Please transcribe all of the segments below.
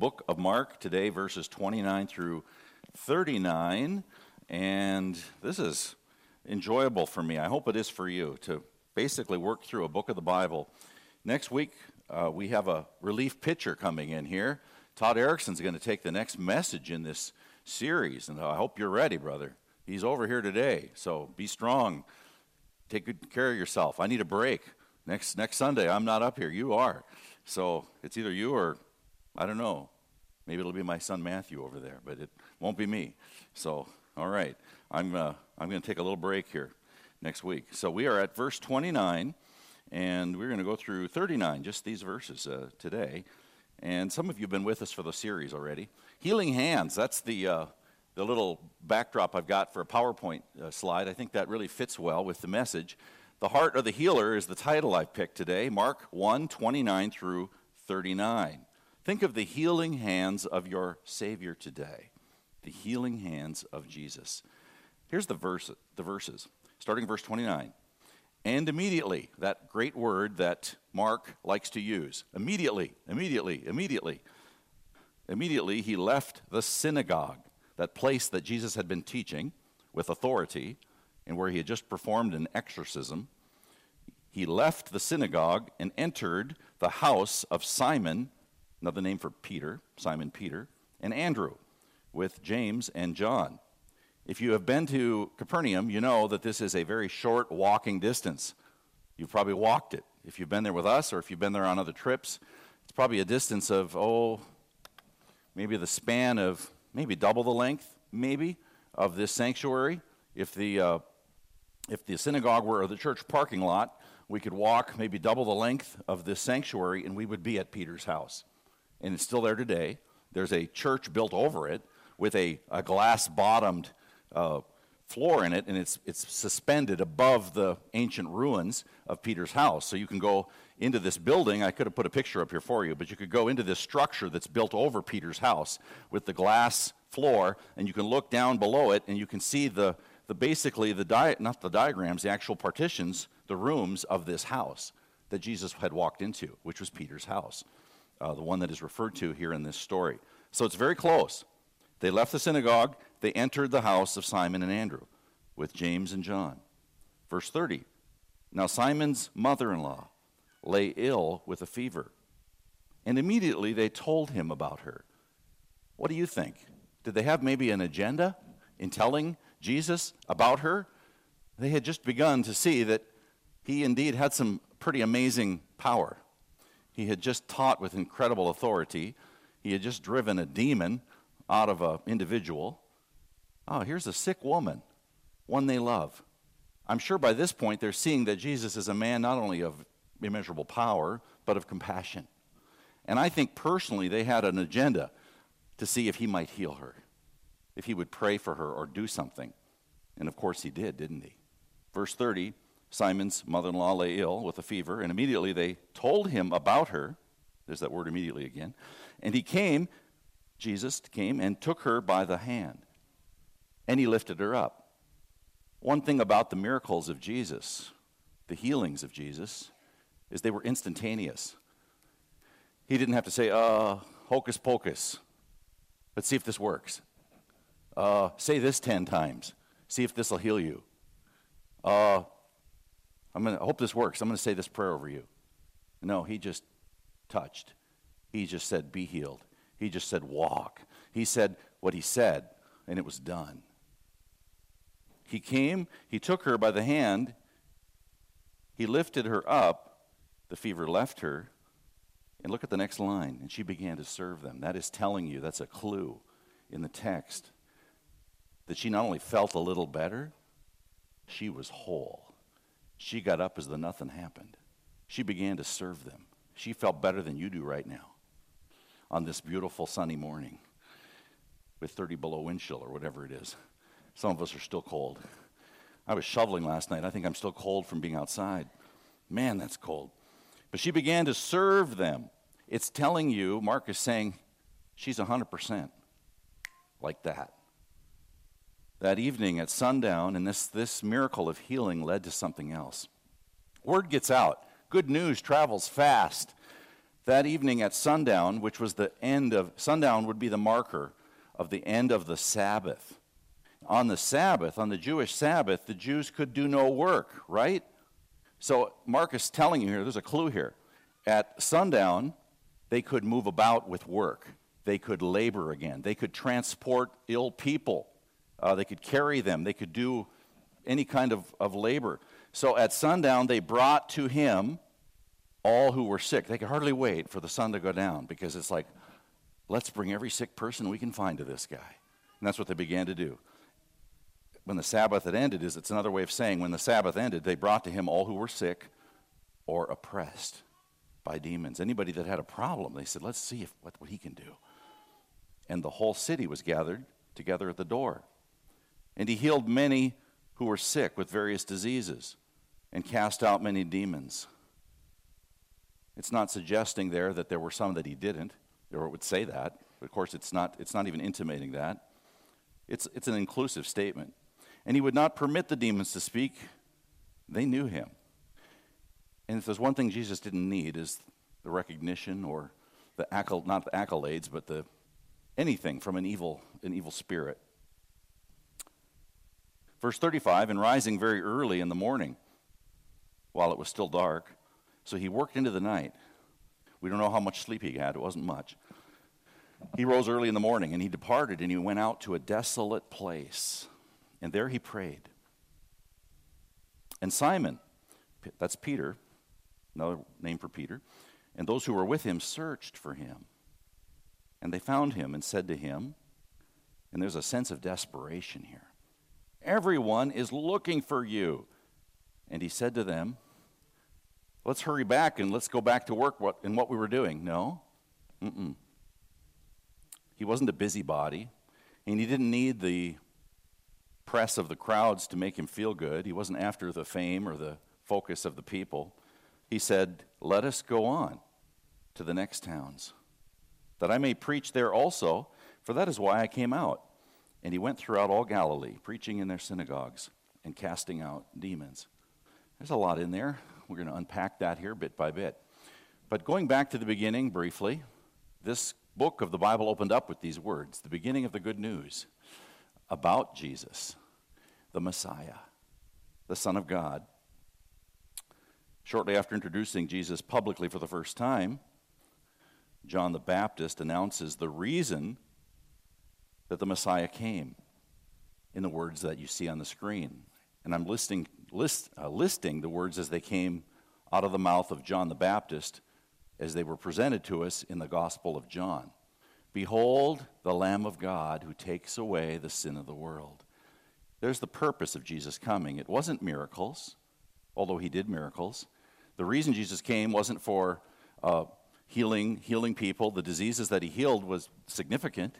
book of Mark today, verses 29 through 39. And this is enjoyable for me. I hope it is for you to basically work through a book of the Bible. Next week, uh, we have a relief pitcher coming in here. Todd Erickson's going to take the next message in this series, and I hope you're ready, brother. He's over here today, so be strong. Take good care of yourself. I need a break. Next, next Sunday, I'm not up here. You are. So it's either you or I don't know. Maybe it'll be my son Matthew over there, but it won't be me. So, all right. I'm, uh, I'm going to take a little break here next week. So we are at verse 29, and we're going to go through 39, just these verses uh, today. And some of you have been with us for the series already. Healing hands, that's the, uh, the little backdrop I've got for a PowerPoint uh, slide. I think that really fits well with the message. The heart of the healer is the title I've picked today, Mark 1 29 through 39. Think of the healing hands of your Savior today, the healing hands of Jesus. Here's the, verse, the verses, starting verse 29. And immediately, that great word that Mark likes to use. Immediately, immediately, immediately. Immediately, he left the synagogue, that place that Jesus had been teaching with authority and where he had just performed an exorcism. He left the synagogue and entered the house of Simon another name for Peter, Simon Peter, and Andrew, with James and John. If you have been to Capernaum, you know that this is a very short walking distance. You've probably walked it. If you've been there with us or if you've been there on other trips, it's probably a distance of, oh, maybe the span of maybe double the length, maybe, of this sanctuary. If the, uh, if the synagogue were the church parking lot, we could walk maybe double the length of this sanctuary and we would be at Peter's house and it's still there today. There's a church built over it with a, a glass bottomed uh, floor in it, and it's, it's suspended above the ancient ruins of Peter's house. So you can go into this building. I could have put a picture up here for you, but you could go into this structure that's built over Peter's house with the glass floor, and you can look down below it, and you can see the, the basically the di- not the diagrams, the actual partitions, the rooms of this house that Jesus had walked into, which was Peter's house uh, the one that is referred to here in this story. So it's very close. They left the synagogue, they entered the house of Simon and Andrew with James and John. Verse 30 Now Simon's mother in law lay ill with a fever, and immediately they told him about her. What do you think? Did they have maybe an agenda in telling Jesus about her? They had just begun to see that he indeed had some pretty amazing power. He had just taught with incredible authority. He had just driven a demon out of an individual. Oh, here's a sick woman, one they love. I'm sure by this point they're seeing that Jesus is a man not only of immeasurable power, but of compassion. And I think personally they had an agenda to see if he might heal her, if he would pray for her or do something. And of course he did, didn't he? Verse 30 Simon's mother in law lay ill with a fever, and immediately they told him about her. There's that word immediately again. And he came, Jesus came, and took her by the hand, and he lifted her up. One thing about the miracles of Jesus, the healings of Jesus, is they were instantaneous. He didn't have to say, uh, hocus pocus. Let's see if this works. Uh, say this 10 times. See if this will heal you. Uh, I'm gonna, I hope this works. I'm going to say this prayer over you. No, he just touched. He just said, Be healed. He just said, Walk. He said what he said, and it was done. He came, he took her by the hand, he lifted her up, the fever left her, and look at the next line, and she began to serve them. That is telling you, that's a clue in the text, that she not only felt a little better, she was whole. She got up as though nothing happened. She began to serve them. She felt better than you do right now on this beautiful sunny morning with 30 below wind chill or whatever it is. Some of us are still cold. I was shoveling last night. I think I'm still cold from being outside. Man, that's cold. But she began to serve them. It's telling you, Mark is saying, she's 100% like that that evening at sundown, and this, this miracle of healing led to something else. Word gets out. Good news travels fast. that evening at sundown, which was the end of sundown, would be the marker of the end of the Sabbath. On the Sabbath, on the Jewish Sabbath, the Jews could do no work, right? So Mark is telling you here, there's a clue here. At sundown, they could move about with work. They could labor again. They could transport ill people. Uh, they could carry them. They could do any kind of, of labor. So at sundown, they brought to him all who were sick. They could hardly wait for the sun to go down because it's like, let's bring every sick person we can find to this guy. And that's what they began to do. When the Sabbath had ended, is it's another way of saying when the Sabbath ended, they brought to him all who were sick or oppressed by demons. Anybody that had a problem, they said, let's see if, what, what he can do. And the whole city was gathered together at the door. And he healed many who were sick with various diseases and cast out many demons. It's not suggesting there that there were some that he didn't, or it would say that. Of course, it's not, it's not even intimating that. It's, it's an inclusive statement. And he would not permit the demons to speak. They knew him. And if there's one thing Jesus didn't need is the recognition or the accolades, not the accolades, but the anything from an evil, an evil spirit. Verse 35, and rising very early in the morning, while it was still dark, so he worked into the night. We don't know how much sleep he had, it wasn't much. He rose early in the morning and he departed and he went out to a desolate place. And there he prayed. And Simon, that's Peter, another name for Peter, and those who were with him searched for him. And they found him and said to him, and there's a sense of desperation here Everyone is looking for you. And he said to them, let's hurry back and let's go back to work what, in what we were doing. No. Mm-mm. He wasn't a busybody, and he didn't need the press of the crowds to make him feel good. He wasn't after the fame or the focus of the people. He said, Let us go on to the next towns, that I may preach there also, for that is why I came out. And he went throughout all Galilee, preaching in their synagogues and casting out demons. There's a lot in there. We're going to unpack that here bit by bit. But going back to the beginning briefly, this book of the Bible opened up with these words the beginning of the good news about Jesus, the Messiah, the Son of God. Shortly after introducing Jesus publicly for the first time, John the Baptist announces the reason that the Messiah came in the words that you see on the screen. And I'm listing, list, uh, listing the words as they came out of the mouth of John the Baptist as they were presented to us in the Gospel of John. Behold, the Lamb of God who takes away the sin of the world. There's the purpose of Jesus coming. It wasn't miracles, although he did miracles. The reason Jesus came wasn't for uh, healing, healing people. The diseases that he healed was significant.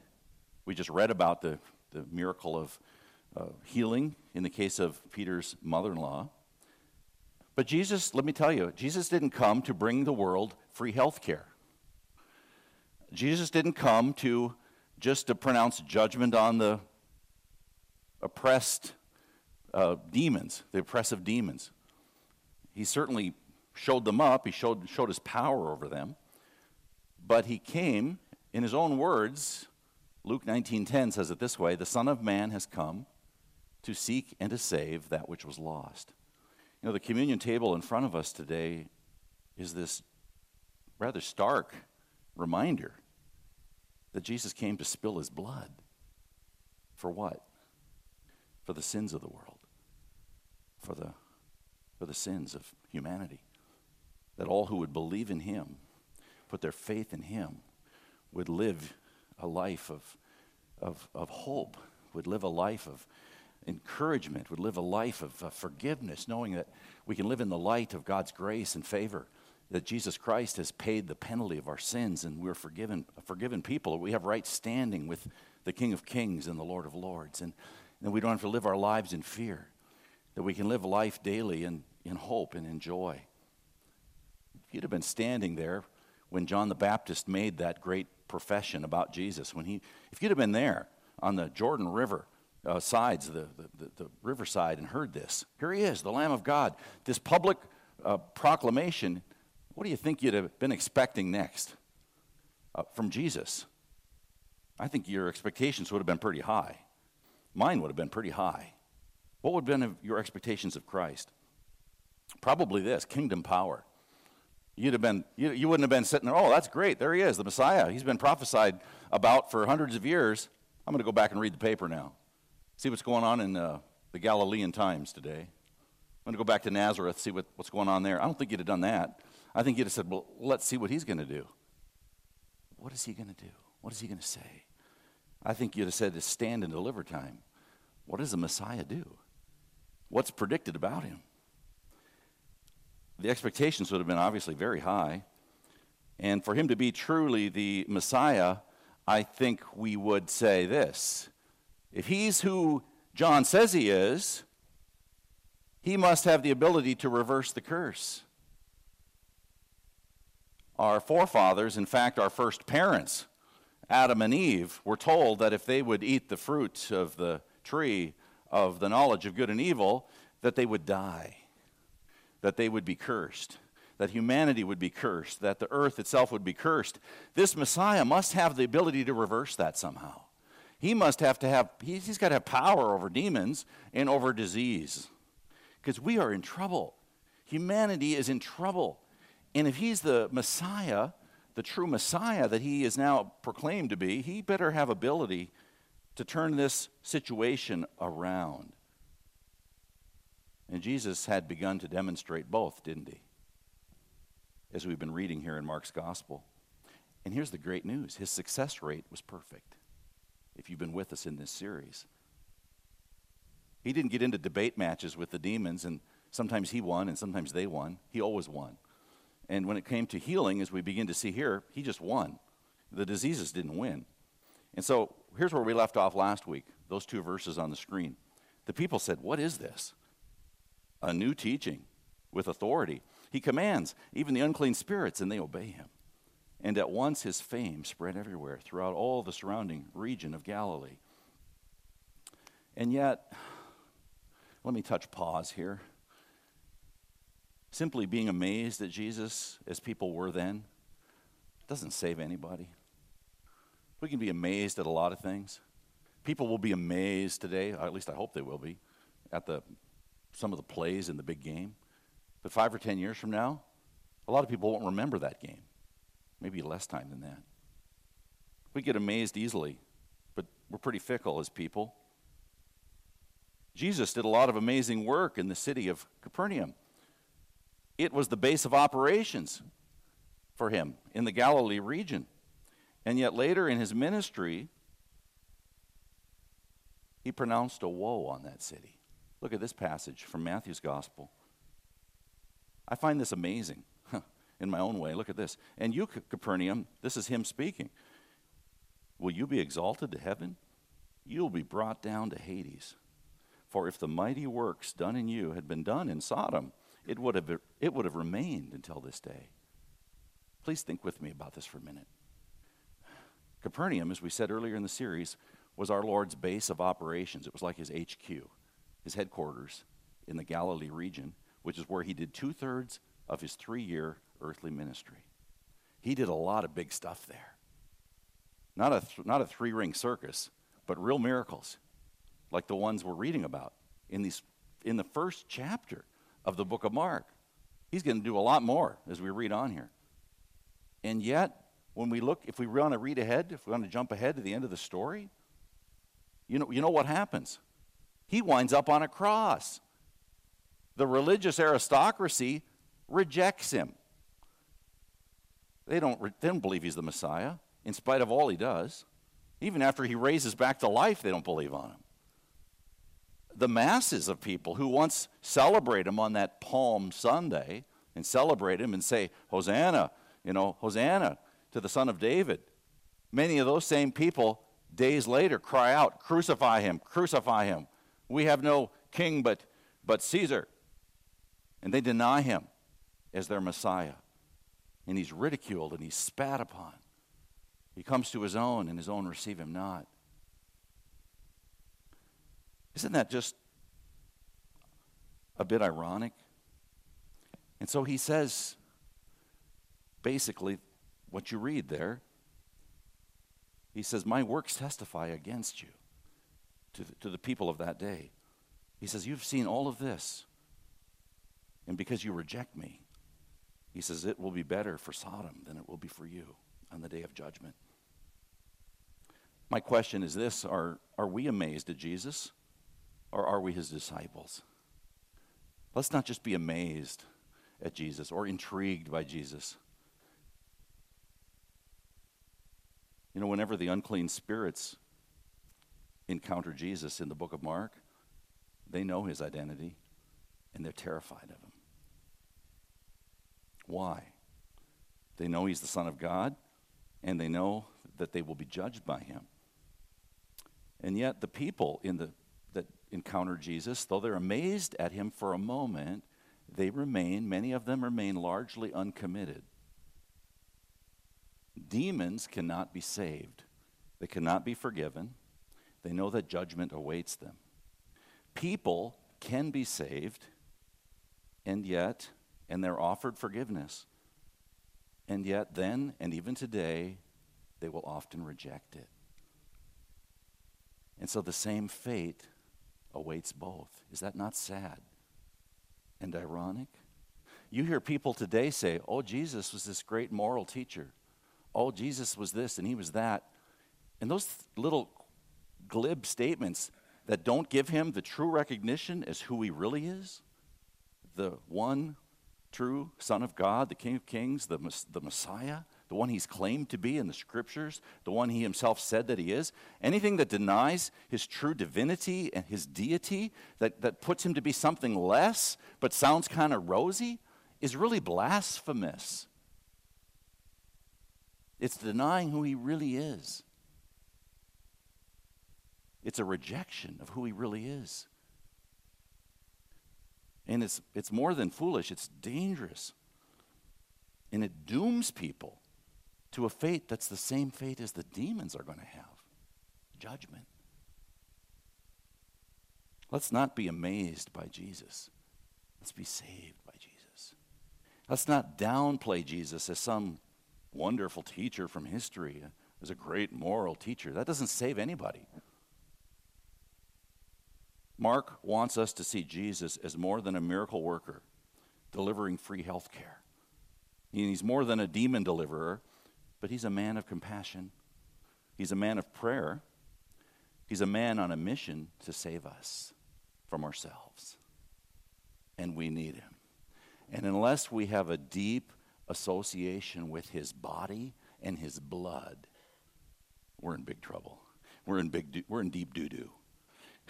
We just read about the, the miracle of uh, healing in the case of Peter's mother in law. But Jesus, let me tell you, Jesus didn't come to bring the world free health care. Jesus didn't come to just to pronounce judgment on the oppressed uh, demons, the oppressive demons. He certainly showed them up, he showed, showed his power over them. But he came, in his own words, Luke 19:10 says it this way, the Son of Man has come to seek and to save that which was lost. You know, the communion table in front of us today is this rather stark reminder that Jesus came to spill his blood. For what? For the sins of the world, for the, for the sins of humanity. That all who would believe in him, put their faith in him, would live a life of, of, of hope, would live a life of encouragement, would live a life of forgiveness, knowing that we can live in the light of God's grace and favor, that Jesus Christ has paid the penalty of our sins and we're forgiven, forgiven people. We have right standing with the King of Kings and the Lord of Lords. And, and we don't have to live our lives in fear, that we can live life daily in, in hope and in joy. If you'd have been standing there when John the Baptist made that great profession about Jesus, when he, if you'd have been there on the Jordan River, uh, sides, the, the, the, riverside, and heard this. Here he is, the Lamb of God. This public uh, proclamation what do you think you'd have been expecting next uh, from Jesus? I think your expectations would have been pretty high. Mine would have been pretty high. What would have been your expectations of Christ? Probably this kingdom power. You'd have been, you, you wouldn't have been sitting there, oh, that's great. There he is, the Messiah. He's been prophesied about for hundreds of years. I'm going to go back and read the paper now. See what's going on in uh, the Galilean Times today. I'm going to go back to Nazareth, see what, what's going on there. I don't think you'd have done that. I think you'd have said, well, let's see what he's going to do. What is he going to do? What is he going to say? I think you'd have said, it's stand and deliver time. What does the Messiah do? What's predicted about him? The expectations would have been obviously very high. And for him to be truly the Messiah, I think we would say this if he's who John says he is, he must have the ability to reverse the curse. Our forefathers, in fact, our first parents, Adam and Eve, were told that if they would eat the fruit of the tree of the knowledge of good and evil, that they would die, that they would be cursed, that humanity would be cursed, that the earth itself would be cursed. This Messiah must have the ability to reverse that somehow. He must have to have, he's got to have power over demons and over disease because we are in trouble. Humanity is in trouble. And if he's the Messiah, the true Messiah that he is now proclaimed to be, he better have ability to turn this situation around. And Jesus had begun to demonstrate both, didn't he? As we've been reading here in Mark's gospel. And here's the great news his success rate was perfect, if you've been with us in this series. He didn't get into debate matches with the demons, and sometimes he won and sometimes they won. He always won. And when it came to healing, as we begin to see here, he just won. The diseases didn't win. And so here's where we left off last week those two verses on the screen. The people said, What is this? A new teaching with authority. He commands even the unclean spirits, and they obey him. And at once his fame spread everywhere throughout all the surrounding region of Galilee. And yet, let me touch pause here. Simply being amazed at Jesus as people were then doesn't save anybody. We can be amazed at a lot of things. People will be amazed today, at least I hope they will be, at the, some of the plays in the big game. But five or ten years from now, a lot of people won't remember that game. Maybe less time than that. We get amazed easily, but we're pretty fickle as people. Jesus did a lot of amazing work in the city of Capernaum. It was the base of operations for him in the Galilee region. And yet later in his ministry, he pronounced a woe on that city. Look at this passage from Matthew's gospel. I find this amazing in my own way. Look at this. And you, Capernaum, this is him speaking. Will you be exalted to heaven? You'll be brought down to Hades. For if the mighty works done in you had been done in Sodom, it would have, it would have remained until this day. Please think with me about this for a minute. Capernaum, as we said earlier in the series, was our Lord's base of operations. It was like his HQ, his headquarters in the Galilee region, which is where he did two thirds of his three year earthly ministry. He did a lot of big stuff there. Not a, th- not a three ring circus, but real miracles like the ones we're reading about in, these, in the first chapter of the book of Mark. He's going to do a lot more as we read on here. And yet, when we look, if we want to read ahead, if we want to jump ahead to the end of the story, you know, you know what happens? He winds up on a cross. The religious aristocracy rejects him. They don't, they don't believe he's the Messiah, in spite of all he does. Even after he raises back to life, they don't believe on him the masses of people who once celebrate him on that Palm Sunday and celebrate him and say, Hosanna, you know, Hosanna to the Son of David. Many of those same people, days later, cry out, Crucify him, crucify him. We have no king but, but Caesar. And they deny him as their Messiah. And he's ridiculed and he's spat upon. He comes to his own, and his own receive him not. Isn't that just a bit ironic? And so he says, basically what you read there. He says, My works testify against you to the, to the people of that day. He says, You've seen all of this. And because you reject me, he says, It will be better for Sodom than it will be for you on the day of judgment. My question is this Are, are we amazed at Jesus, or are we his disciples? Let's not just be amazed at Jesus or intrigued by Jesus. You know, whenever the unclean spirits encounter Jesus in the book of Mark, they know his identity and they're terrified of him. Why? They know he's the Son of God and they know that they will be judged by him. And yet, the people in the, that encounter Jesus, though they're amazed at him for a moment, they remain, many of them remain largely uncommitted. Demons cannot be saved, they cannot be forgiven. They know that judgment awaits them. People can be saved, and yet, and they're offered forgiveness. And yet, then, and even today, they will often reject it. And so the same fate awaits both. Is that not sad and ironic? You hear people today say, Oh, Jesus was this great moral teacher. Oh, Jesus was this and he was that. And those little glib statements that don't give him the true recognition as who he really is the one true Son of God, the King of Kings, the, the Messiah, the one he's claimed to be in the scriptures, the one he himself said that he is. Anything that denies his true divinity and his deity, that, that puts him to be something less but sounds kind of rosy, is really blasphemous. It's denying who he really is. It's a rejection of who he really is. And it's, it's more than foolish, it's dangerous. And it dooms people to a fate that's the same fate as the demons are going to have judgment. Let's not be amazed by Jesus. Let's be saved by Jesus. Let's not downplay Jesus as some wonderful teacher from history, as a great moral teacher. That doesn't save anybody. Mark wants us to see Jesus as more than a miracle worker delivering free health care. He's more than a demon deliverer, but he's a man of compassion. He's a man of prayer. He's a man on a mission to save us from ourselves. And we need him. And unless we have a deep association with his body and his blood, we're in big trouble. We're in, big, we're in deep doo doo.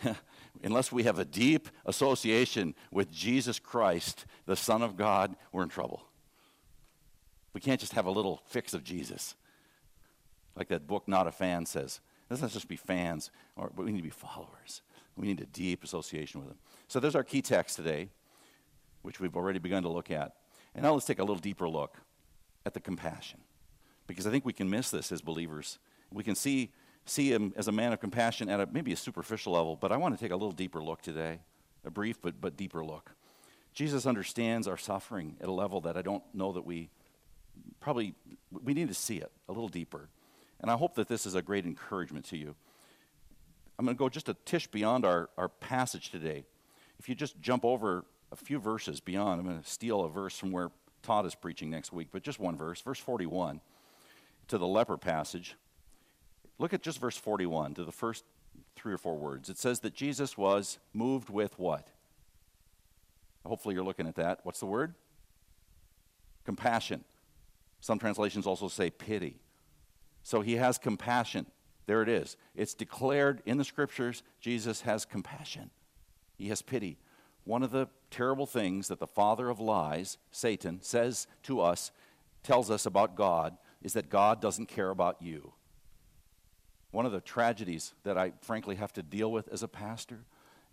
unless we have a deep association with Jesus Christ, the Son of God, we're in trouble. We can't just have a little fix of Jesus. Like that book, Not a Fan, says. Let's not just be fans, or, but we need to be followers. We need a deep association with Him. So there's our key text today, which we've already begun to look at. And now let's take a little deeper look at the compassion. Because I think we can miss this as believers. We can see see him as a man of compassion at a, maybe a superficial level, but I want to take a little deeper look today, a brief but, but deeper look. Jesus understands our suffering at a level that I don't know that we probably, we need to see it a little deeper. And I hope that this is a great encouragement to you. I'm going to go just a tish beyond our, our passage today. If you just jump over a few verses beyond, I'm going to steal a verse from where Todd is preaching next week, but just one verse, verse 41, to the leper passage. Look at just verse 41 to the first three or four words. It says that Jesus was moved with what? Hopefully you're looking at that. What's the word? Compassion. Some translations also say pity. So he has compassion. There it is. It's declared in the scriptures Jesus has compassion. He has pity. One of the terrible things that the father of lies, Satan, says to us, tells us about God, is that God doesn't care about you. One of the tragedies that I frankly have to deal with as a pastor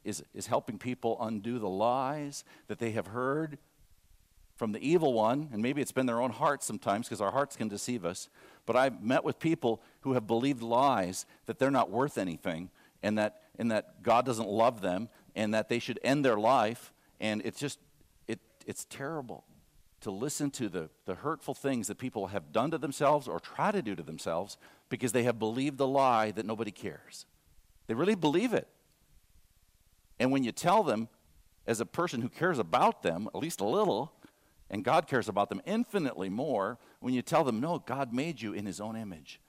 is, is helping people undo the lies that they have heard from the evil one, and maybe it's been their own hearts sometimes because our hearts can deceive us. But I've met with people who have believed lies that they're not worth anything and that, and that God doesn't love them and that they should end their life. And it's just, it, it's terrible to listen to the, the hurtful things that people have done to themselves or try to do to themselves because they have believed the lie that nobody cares. They really believe it. And when you tell them, as a person who cares about them, at least a little, and God cares about them infinitely more, when you tell them, no, God made you in his own image.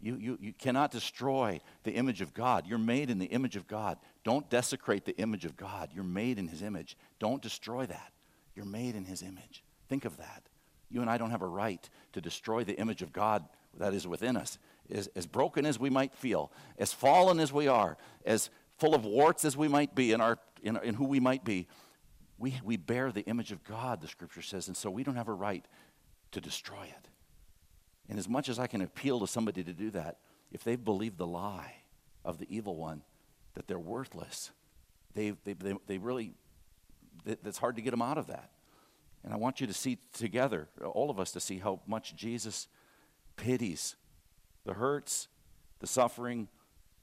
You, you, you cannot destroy the image of God. You're made in the image of God. Don't desecrate the image of God. You're made in his image. Don't destroy that. You're made in his image. Think of that. You and I don't have a right to destroy the image of God that is within us. As, as broken as we might feel, as fallen as we are, as full of warts as we might be in, our, in, in who we might be, we, we bear the image of God, the scripture says, and so we don't have a right to destroy it. And as much as I can appeal to somebody to do that, if they've believed the lie of the evil one that they're worthless, they, they, they, they really, it's hard to get them out of that. And I want you to see together, all of us to see how much Jesus pities the hurts, the suffering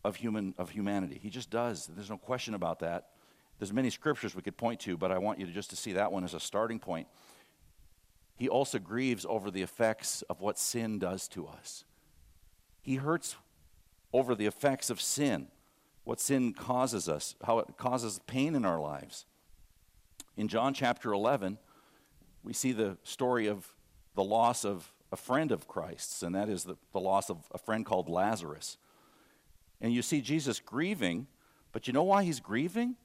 of human of humanity. He just does. There's no question about that. There's many scriptures we could point to, but I want you to just to see that one as a starting point. He also grieves over the effects of what sin does to us. He hurts over the effects of sin, what sin causes us, how it causes pain in our lives. In John chapter 11, we see the story of the loss of a friend of Christ's, and that is the, the loss of a friend called Lazarus. And you see Jesus grieving, but you know why he's grieving?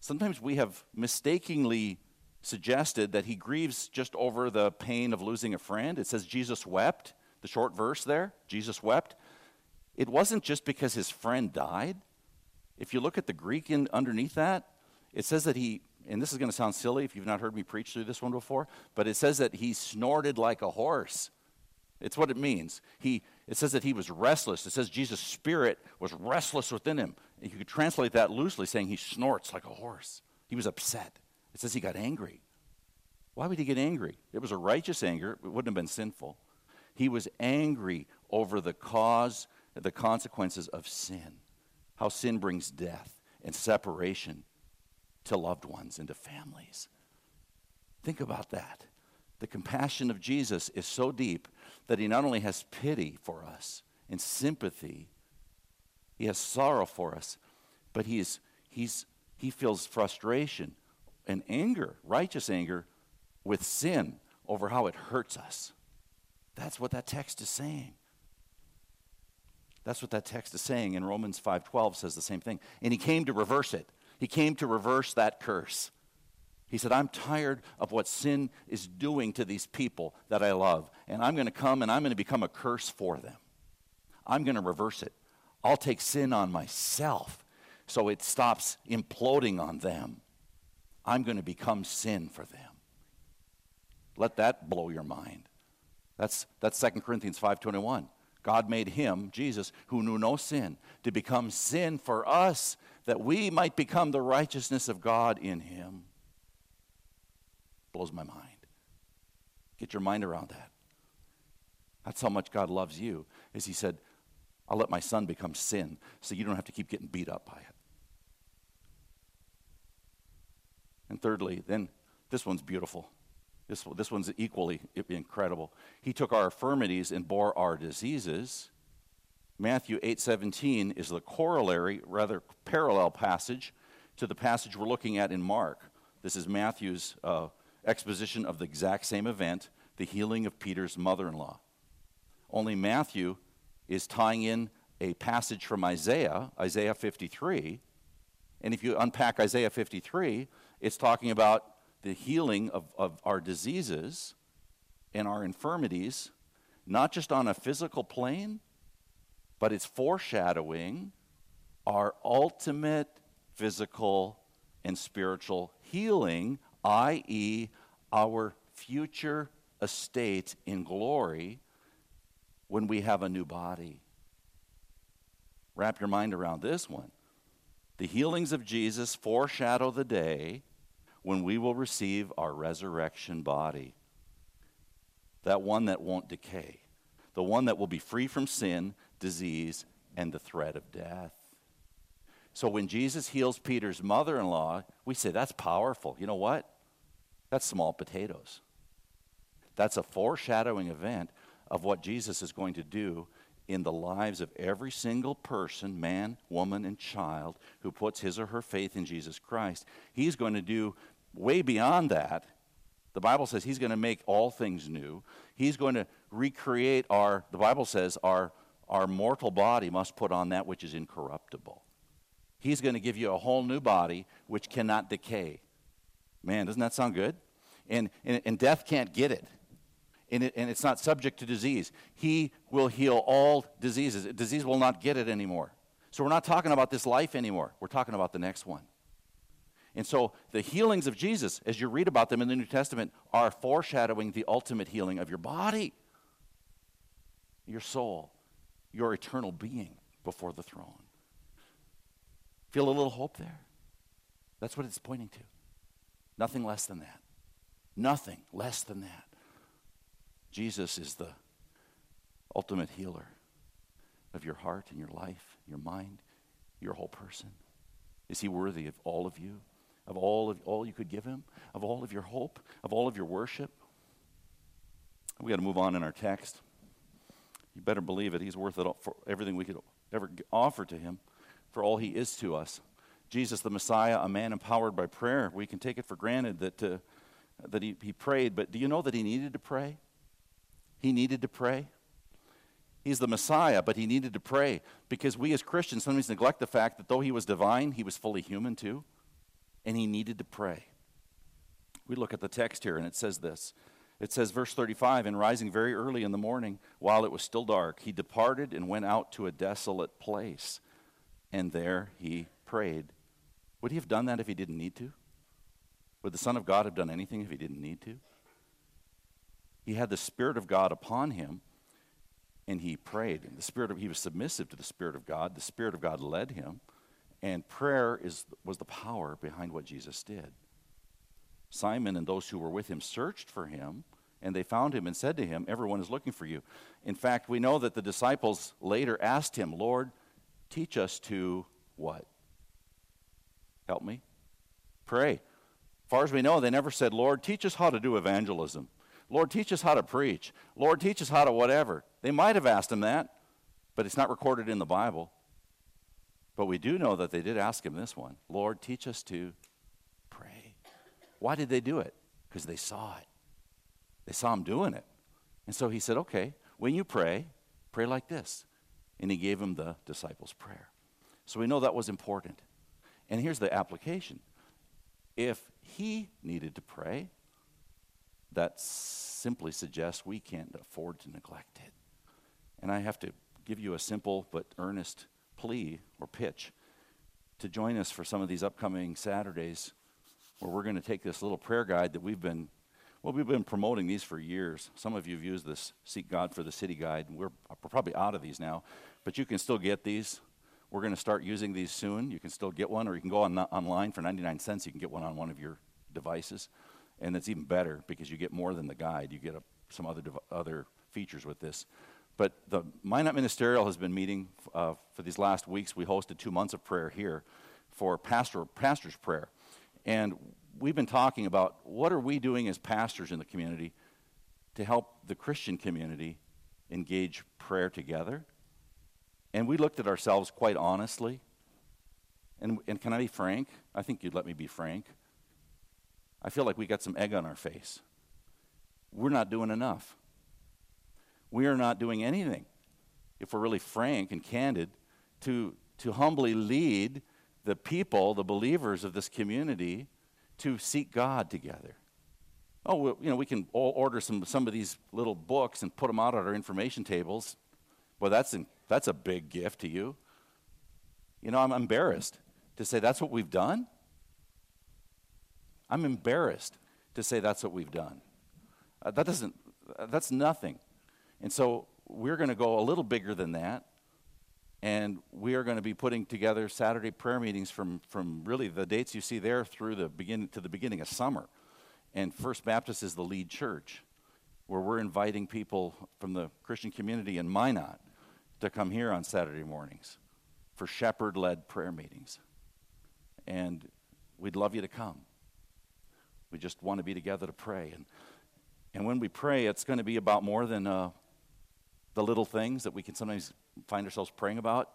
Sometimes we have mistakenly suggested that he grieves just over the pain of losing a friend. It says Jesus wept, the short verse there, Jesus wept. It wasn't just because his friend died. If you look at the Greek in, underneath that, it says that he, and this is going to sound silly if you've not heard me preach through this one before, but it says that he snorted like a horse. It's what it means. He, it says that he was restless. It says Jesus' spirit was restless within him. And you could translate that loosely, saying he snorts like a horse. He was upset. It says he got angry. Why would he get angry? It was a righteous anger, it wouldn't have been sinful. He was angry over the cause, the consequences of sin, how sin brings death and separation to loved ones and to families. Think about that. The compassion of Jesus is so deep that he not only has pity for us and sympathy, he has sorrow for us, but he, is, he's, he feels frustration and anger, righteous anger, with sin over how it hurts us. That's what that text is saying. That's what that text is saying. And Romans 5:12 says the same thing. And he came to reverse it. He came to reverse that curse. He said, I'm tired of what sin is doing to these people that I love. And I'm going to come and I'm going to become a curse for them. I'm going to reverse it. I'll take sin on myself so it stops imploding on them. I'm going to become sin for them. Let that blow your mind. That's, that's 2 Corinthians 5.21. God made him, Jesus, who knew no sin, to become sin for us, that we might become the righteousness of God in him. Blows my mind. Get your mind around that. That's how much God loves you, is he said, I'll let my son become sin so you don't have to keep getting beat up by it. And thirdly, then this one's beautiful. This, this one's equally incredible. He took our infirmities and bore our diseases. Matthew 8:17 is the corollary, rather parallel passage to the passage we're looking at in Mark. This is Matthew's uh, exposition of the exact same event, the healing of Peter's mother-in-law. Only Matthew is tying in a passage from Isaiah, Isaiah 53. And if you unpack Isaiah 53, it's talking about the healing of, of our diseases and our infirmities, not just on a physical plane, but it's foreshadowing our ultimate physical and spiritual healing, i.e., our future estate in glory when we have a new body. Wrap your mind around this one. The healings of Jesus foreshadow the day when we will receive our resurrection body. That one that won't decay, the one that will be free from sin, disease, and the threat of death. So when Jesus heals Peter's mother in law, we say, that's powerful. You know what? That's small potatoes. That's a foreshadowing event of what Jesus is going to do in the lives of every single person, man, woman, and child, who puts his or her faith in Jesus Christ. He's going to do way beyond that. The Bible says he's going to make all things new. He's going to recreate our, the Bible says, our, our mortal body must put on that which is incorruptible. He's going to give you a whole new body which cannot decay. Man, doesn't that sound good? And, and, and death can't get it and, it, and it's not subject to disease. He will heal all diseases. Disease will not get it anymore. So we're not talking about this life anymore. We're talking about the next one. And so the healings of Jesus, as you read about them in the New Testament, are foreshadowing the ultimate healing of your body, your soul, your eternal being before the throne. Feel a little hope there? That's what it's pointing to. Nothing less than that. Nothing less than that. Jesus is the ultimate healer of your heart and your life, your mind, your whole person. Is he worthy of all of you? Of all of all you could give him? Of all of your hope? Of all of your worship? We got to move on in our text. You better believe it. He's worth it for everything we could ever offer to him, for all he is to us. Jesus, the Messiah, a man empowered by prayer. We can take it for granted that, uh, that he, he prayed, but do you know that he needed to pray? He needed to pray. He's the Messiah, but he needed to pray because we as Christians sometimes neglect the fact that though he was divine, he was fully human too, and he needed to pray. We look at the text here, and it says this. It says, verse 35, and rising very early in the morning, while it was still dark, he departed and went out to a desolate place, and there he prayed. Would he have done that if he didn't need to? Would the Son of God have done anything if he didn't need to? he had the Spirit of God upon him, and he prayed. And the Spirit of he was submissive to the Spirit of God. The Spirit of God led him, and prayer is was the power behind what Jesus did. Simon and those who were with him searched for him, and they found him and said to him, "Everyone is looking for you." In fact, we know that the disciples later asked him, "Lord, teach us to what? Help me. Pray." As far as we know, they never said, Lord, teach us how to do evangelism. Lord, teach us how to preach. Lord, teach us how to whatever. They might have asked him that, but it's not recorded in the Bible. But we do know that they did ask him this one Lord, teach us to. Why did they do it? Because they saw it. They saw him doing it. And so he said, Okay, when you pray, pray like this. And he gave him the disciples' prayer. So we know that was important. And here's the application if he needed to pray, that simply suggests we can't afford to neglect it. And I have to give you a simple but earnest plea or pitch to join us for some of these upcoming Saturdays where we're going to take this little prayer guide that we've been well we've been promoting these for years some of you have used this seek god for the city guide we're, probably out of these now but you can still get these we're going to start using these soon you can still get one or you can go on, online for 99 cents you can get one on one of your devices and it's even better because you get more than the guide. You get a, some other other features with this. But the Minot Ministerial has been meeting uh, for these last weeks. We hosted two months of prayer here for pastor pastor's prayer, and we've been talking about what are we doing as pastors in the community to help the Christian community engage prayer together. And we looked at ourselves quite honestly. And, and can I be frank? I think you'd let me be frank. I feel like we got some egg on our face. We're not doing enough. We are not doing anything, if we're really frank and candid, to, to humbly lead the people, the believers of this community, to seek God together. Oh, well, you know, we can all order some, some of these little books and put them out at our information tables. Well, that's, that's a big gift to you. You know, I'm embarrassed to say that's what we've done. I'm embarrassed to say that's what we've done. Uh, that doesn't, uh, that's nothing. And so we're going to go a little bigger than that. And we are going to be putting together Saturday prayer meetings from, from really the dates you see there through the beginning to the beginning of summer. And First Baptist is the lead church, where we're inviting people from the Christian community in Minot to come here on Saturday mornings for shepherd led prayer meetings. And we'd love you to come. We just want to be together to pray. And And when we pray, it's going to be about more than the little things that we can sometimes find ourselves praying about.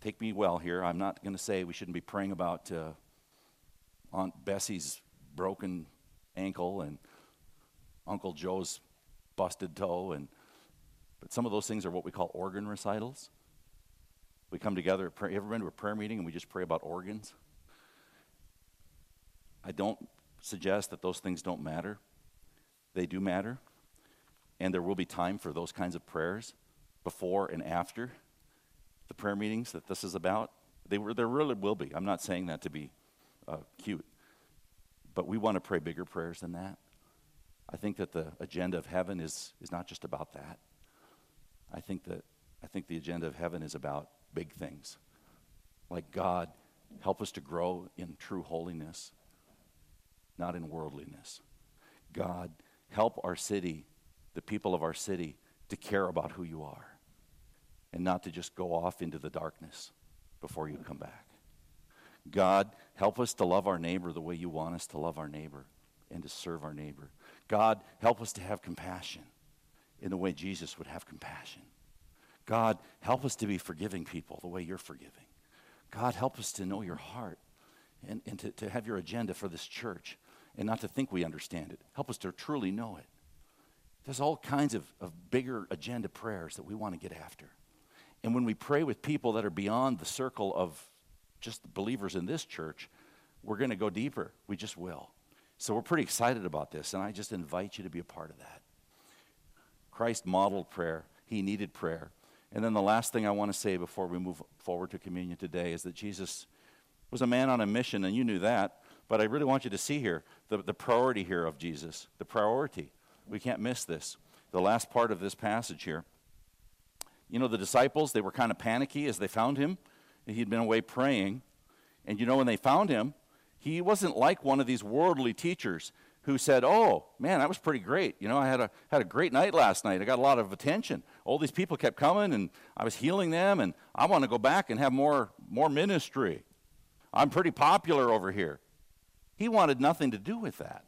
Take me well here. I'm not going to say we shouldn't be praying about uh, Aunt Bessie's broken ankle and Uncle Joe's busted toe, and but some of those things are what we call organ recitals. We come together. Pray, ever been to a prayer meeting and we just pray about organs? I don't suggest that those things don't matter. They do matter. And there will be time for those kinds of prayers before and after the prayer meetings that this is about. They were, there really will be. I'm not saying that to be uh, cute. But we want to pray bigger prayers than that. I think that the agenda of heaven is, is not just about that. I think that I think the agenda of heaven is about big things. Like God, help us to grow in true holiness, not in worldliness. God, help our city, the people of our city, to care about who you are and not to just go off into the darkness before you come back. God, help us to love our neighbor the way you want us to love our neighbor and to serve our neighbor. God, help us to have compassion in the way Jesus would have compassion. God, help us to be forgiving people the way you're forgiving. God, help us to know your heart and, and to, to have your agenda for this church and not to think we understand it. Help us to truly know it. There's all kinds of, of bigger agenda prayers that we want to get after. And when we pray with people that are beyond the circle of just believers in this church, we're going to go deeper. We just will. So we're pretty excited about this, and I just invite you to be a part of that. Christ modeled prayer, he needed prayer. And then the last thing I want to say before we move forward to communion today is that Jesus was a man on a mission, and you knew that. But I really want you to see here the, the priority here of Jesus, the priority. We can't miss this. The last part of this passage here. You know, the disciples, they were kind of panicky as they found him. He'd been away praying. And you know, when they found him, he wasn't like one of these worldly teachers who said, "Oh man, that was pretty great. You know, I had a had a great night last night. I got a lot of attention. All these people kept coming, and I was healing them, and I want to go back and have more more ministry. I'm pretty popular over here." He wanted nothing to do with that.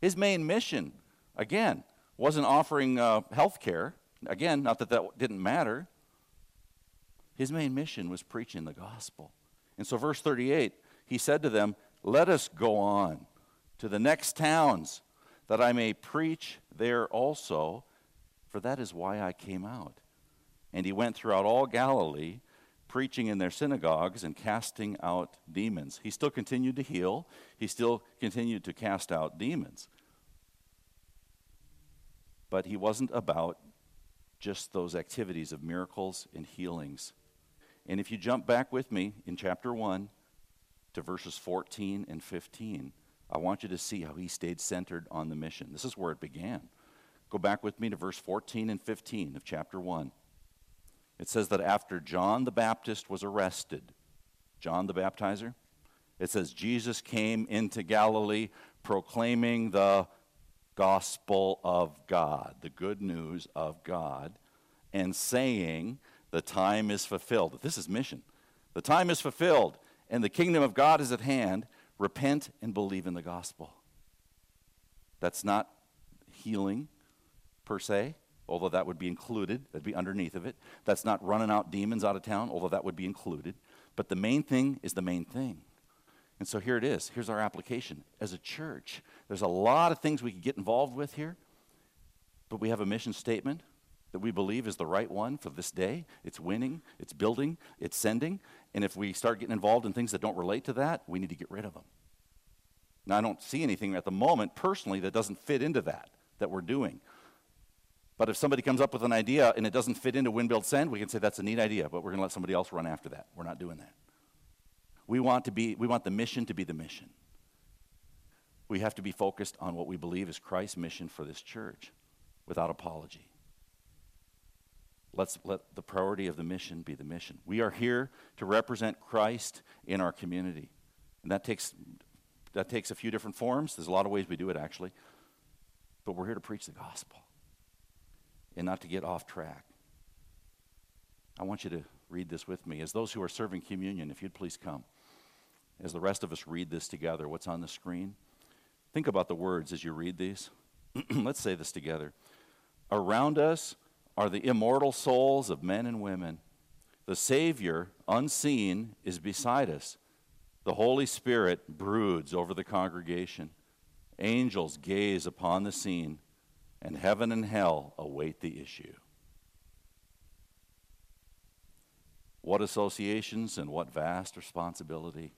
His main mission, again, wasn't offering uh, health care. Again, not that that didn't matter. His main mission was preaching the gospel. And so, verse 38, he said to them, Let us go on to the next towns, that I may preach there also, for that is why I came out. And he went throughout all Galilee, preaching in their synagogues and casting out demons. He still continued to heal, he still continued to cast out demons. But he wasn't about just those activities of miracles and healings. And if you jump back with me in chapter 1 to verses 14 and 15, I want you to see how he stayed centered on the mission. This is where it began. Go back with me to verse 14 and 15 of chapter 1. It says that after John the Baptist was arrested, John the baptizer, it says Jesus came into Galilee proclaiming the gospel of God, the good news of God, and saying, The time is fulfilled. This is mission. The time is fulfilled, and the kingdom of God is at hand repent and believe in the gospel. That's not healing per se, although that would be included, that'd be underneath of it. That's not running out demons out of town, although that would be included. But the main thing is the main thing. And so here it is. Here's our application. As a church, there's a lot of things we could get involved with here, but we have a mission statement that we believe is the right one for this day. It's winning, it's building, it's sending. And if we start getting involved in things that don't relate to that, we need to get rid of them. Now, I don't see anything at the moment personally that doesn't fit into that, that we're doing. But if somebody comes up with an idea and it doesn't fit into Win Build Send, we can say that's a neat idea, but we're going to let somebody else run after that. We're not doing that. We want, to be, we want the mission to be the mission. We have to be focused on what we believe is Christ's mission for this church without apology. Let's let the priority of the mission be the mission. We are here to represent Christ in our community. And that takes, that takes a few different forms. There's a lot of ways we do it, actually. But we're here to preach the gospel and not to get off track. I want you to read this with me. As those who are serving communion, if you'd please come. As the rest of us read this together, what's on the screen, think about the words as you read these. Let's say this together. Around us are the immortal souls of men and women. The Savior, unseen, is beside us. The Holy Spirit broods over the congregation. Angels gaze upon the scene, and heaven and hell await the issue. What associations and what vast responsibility.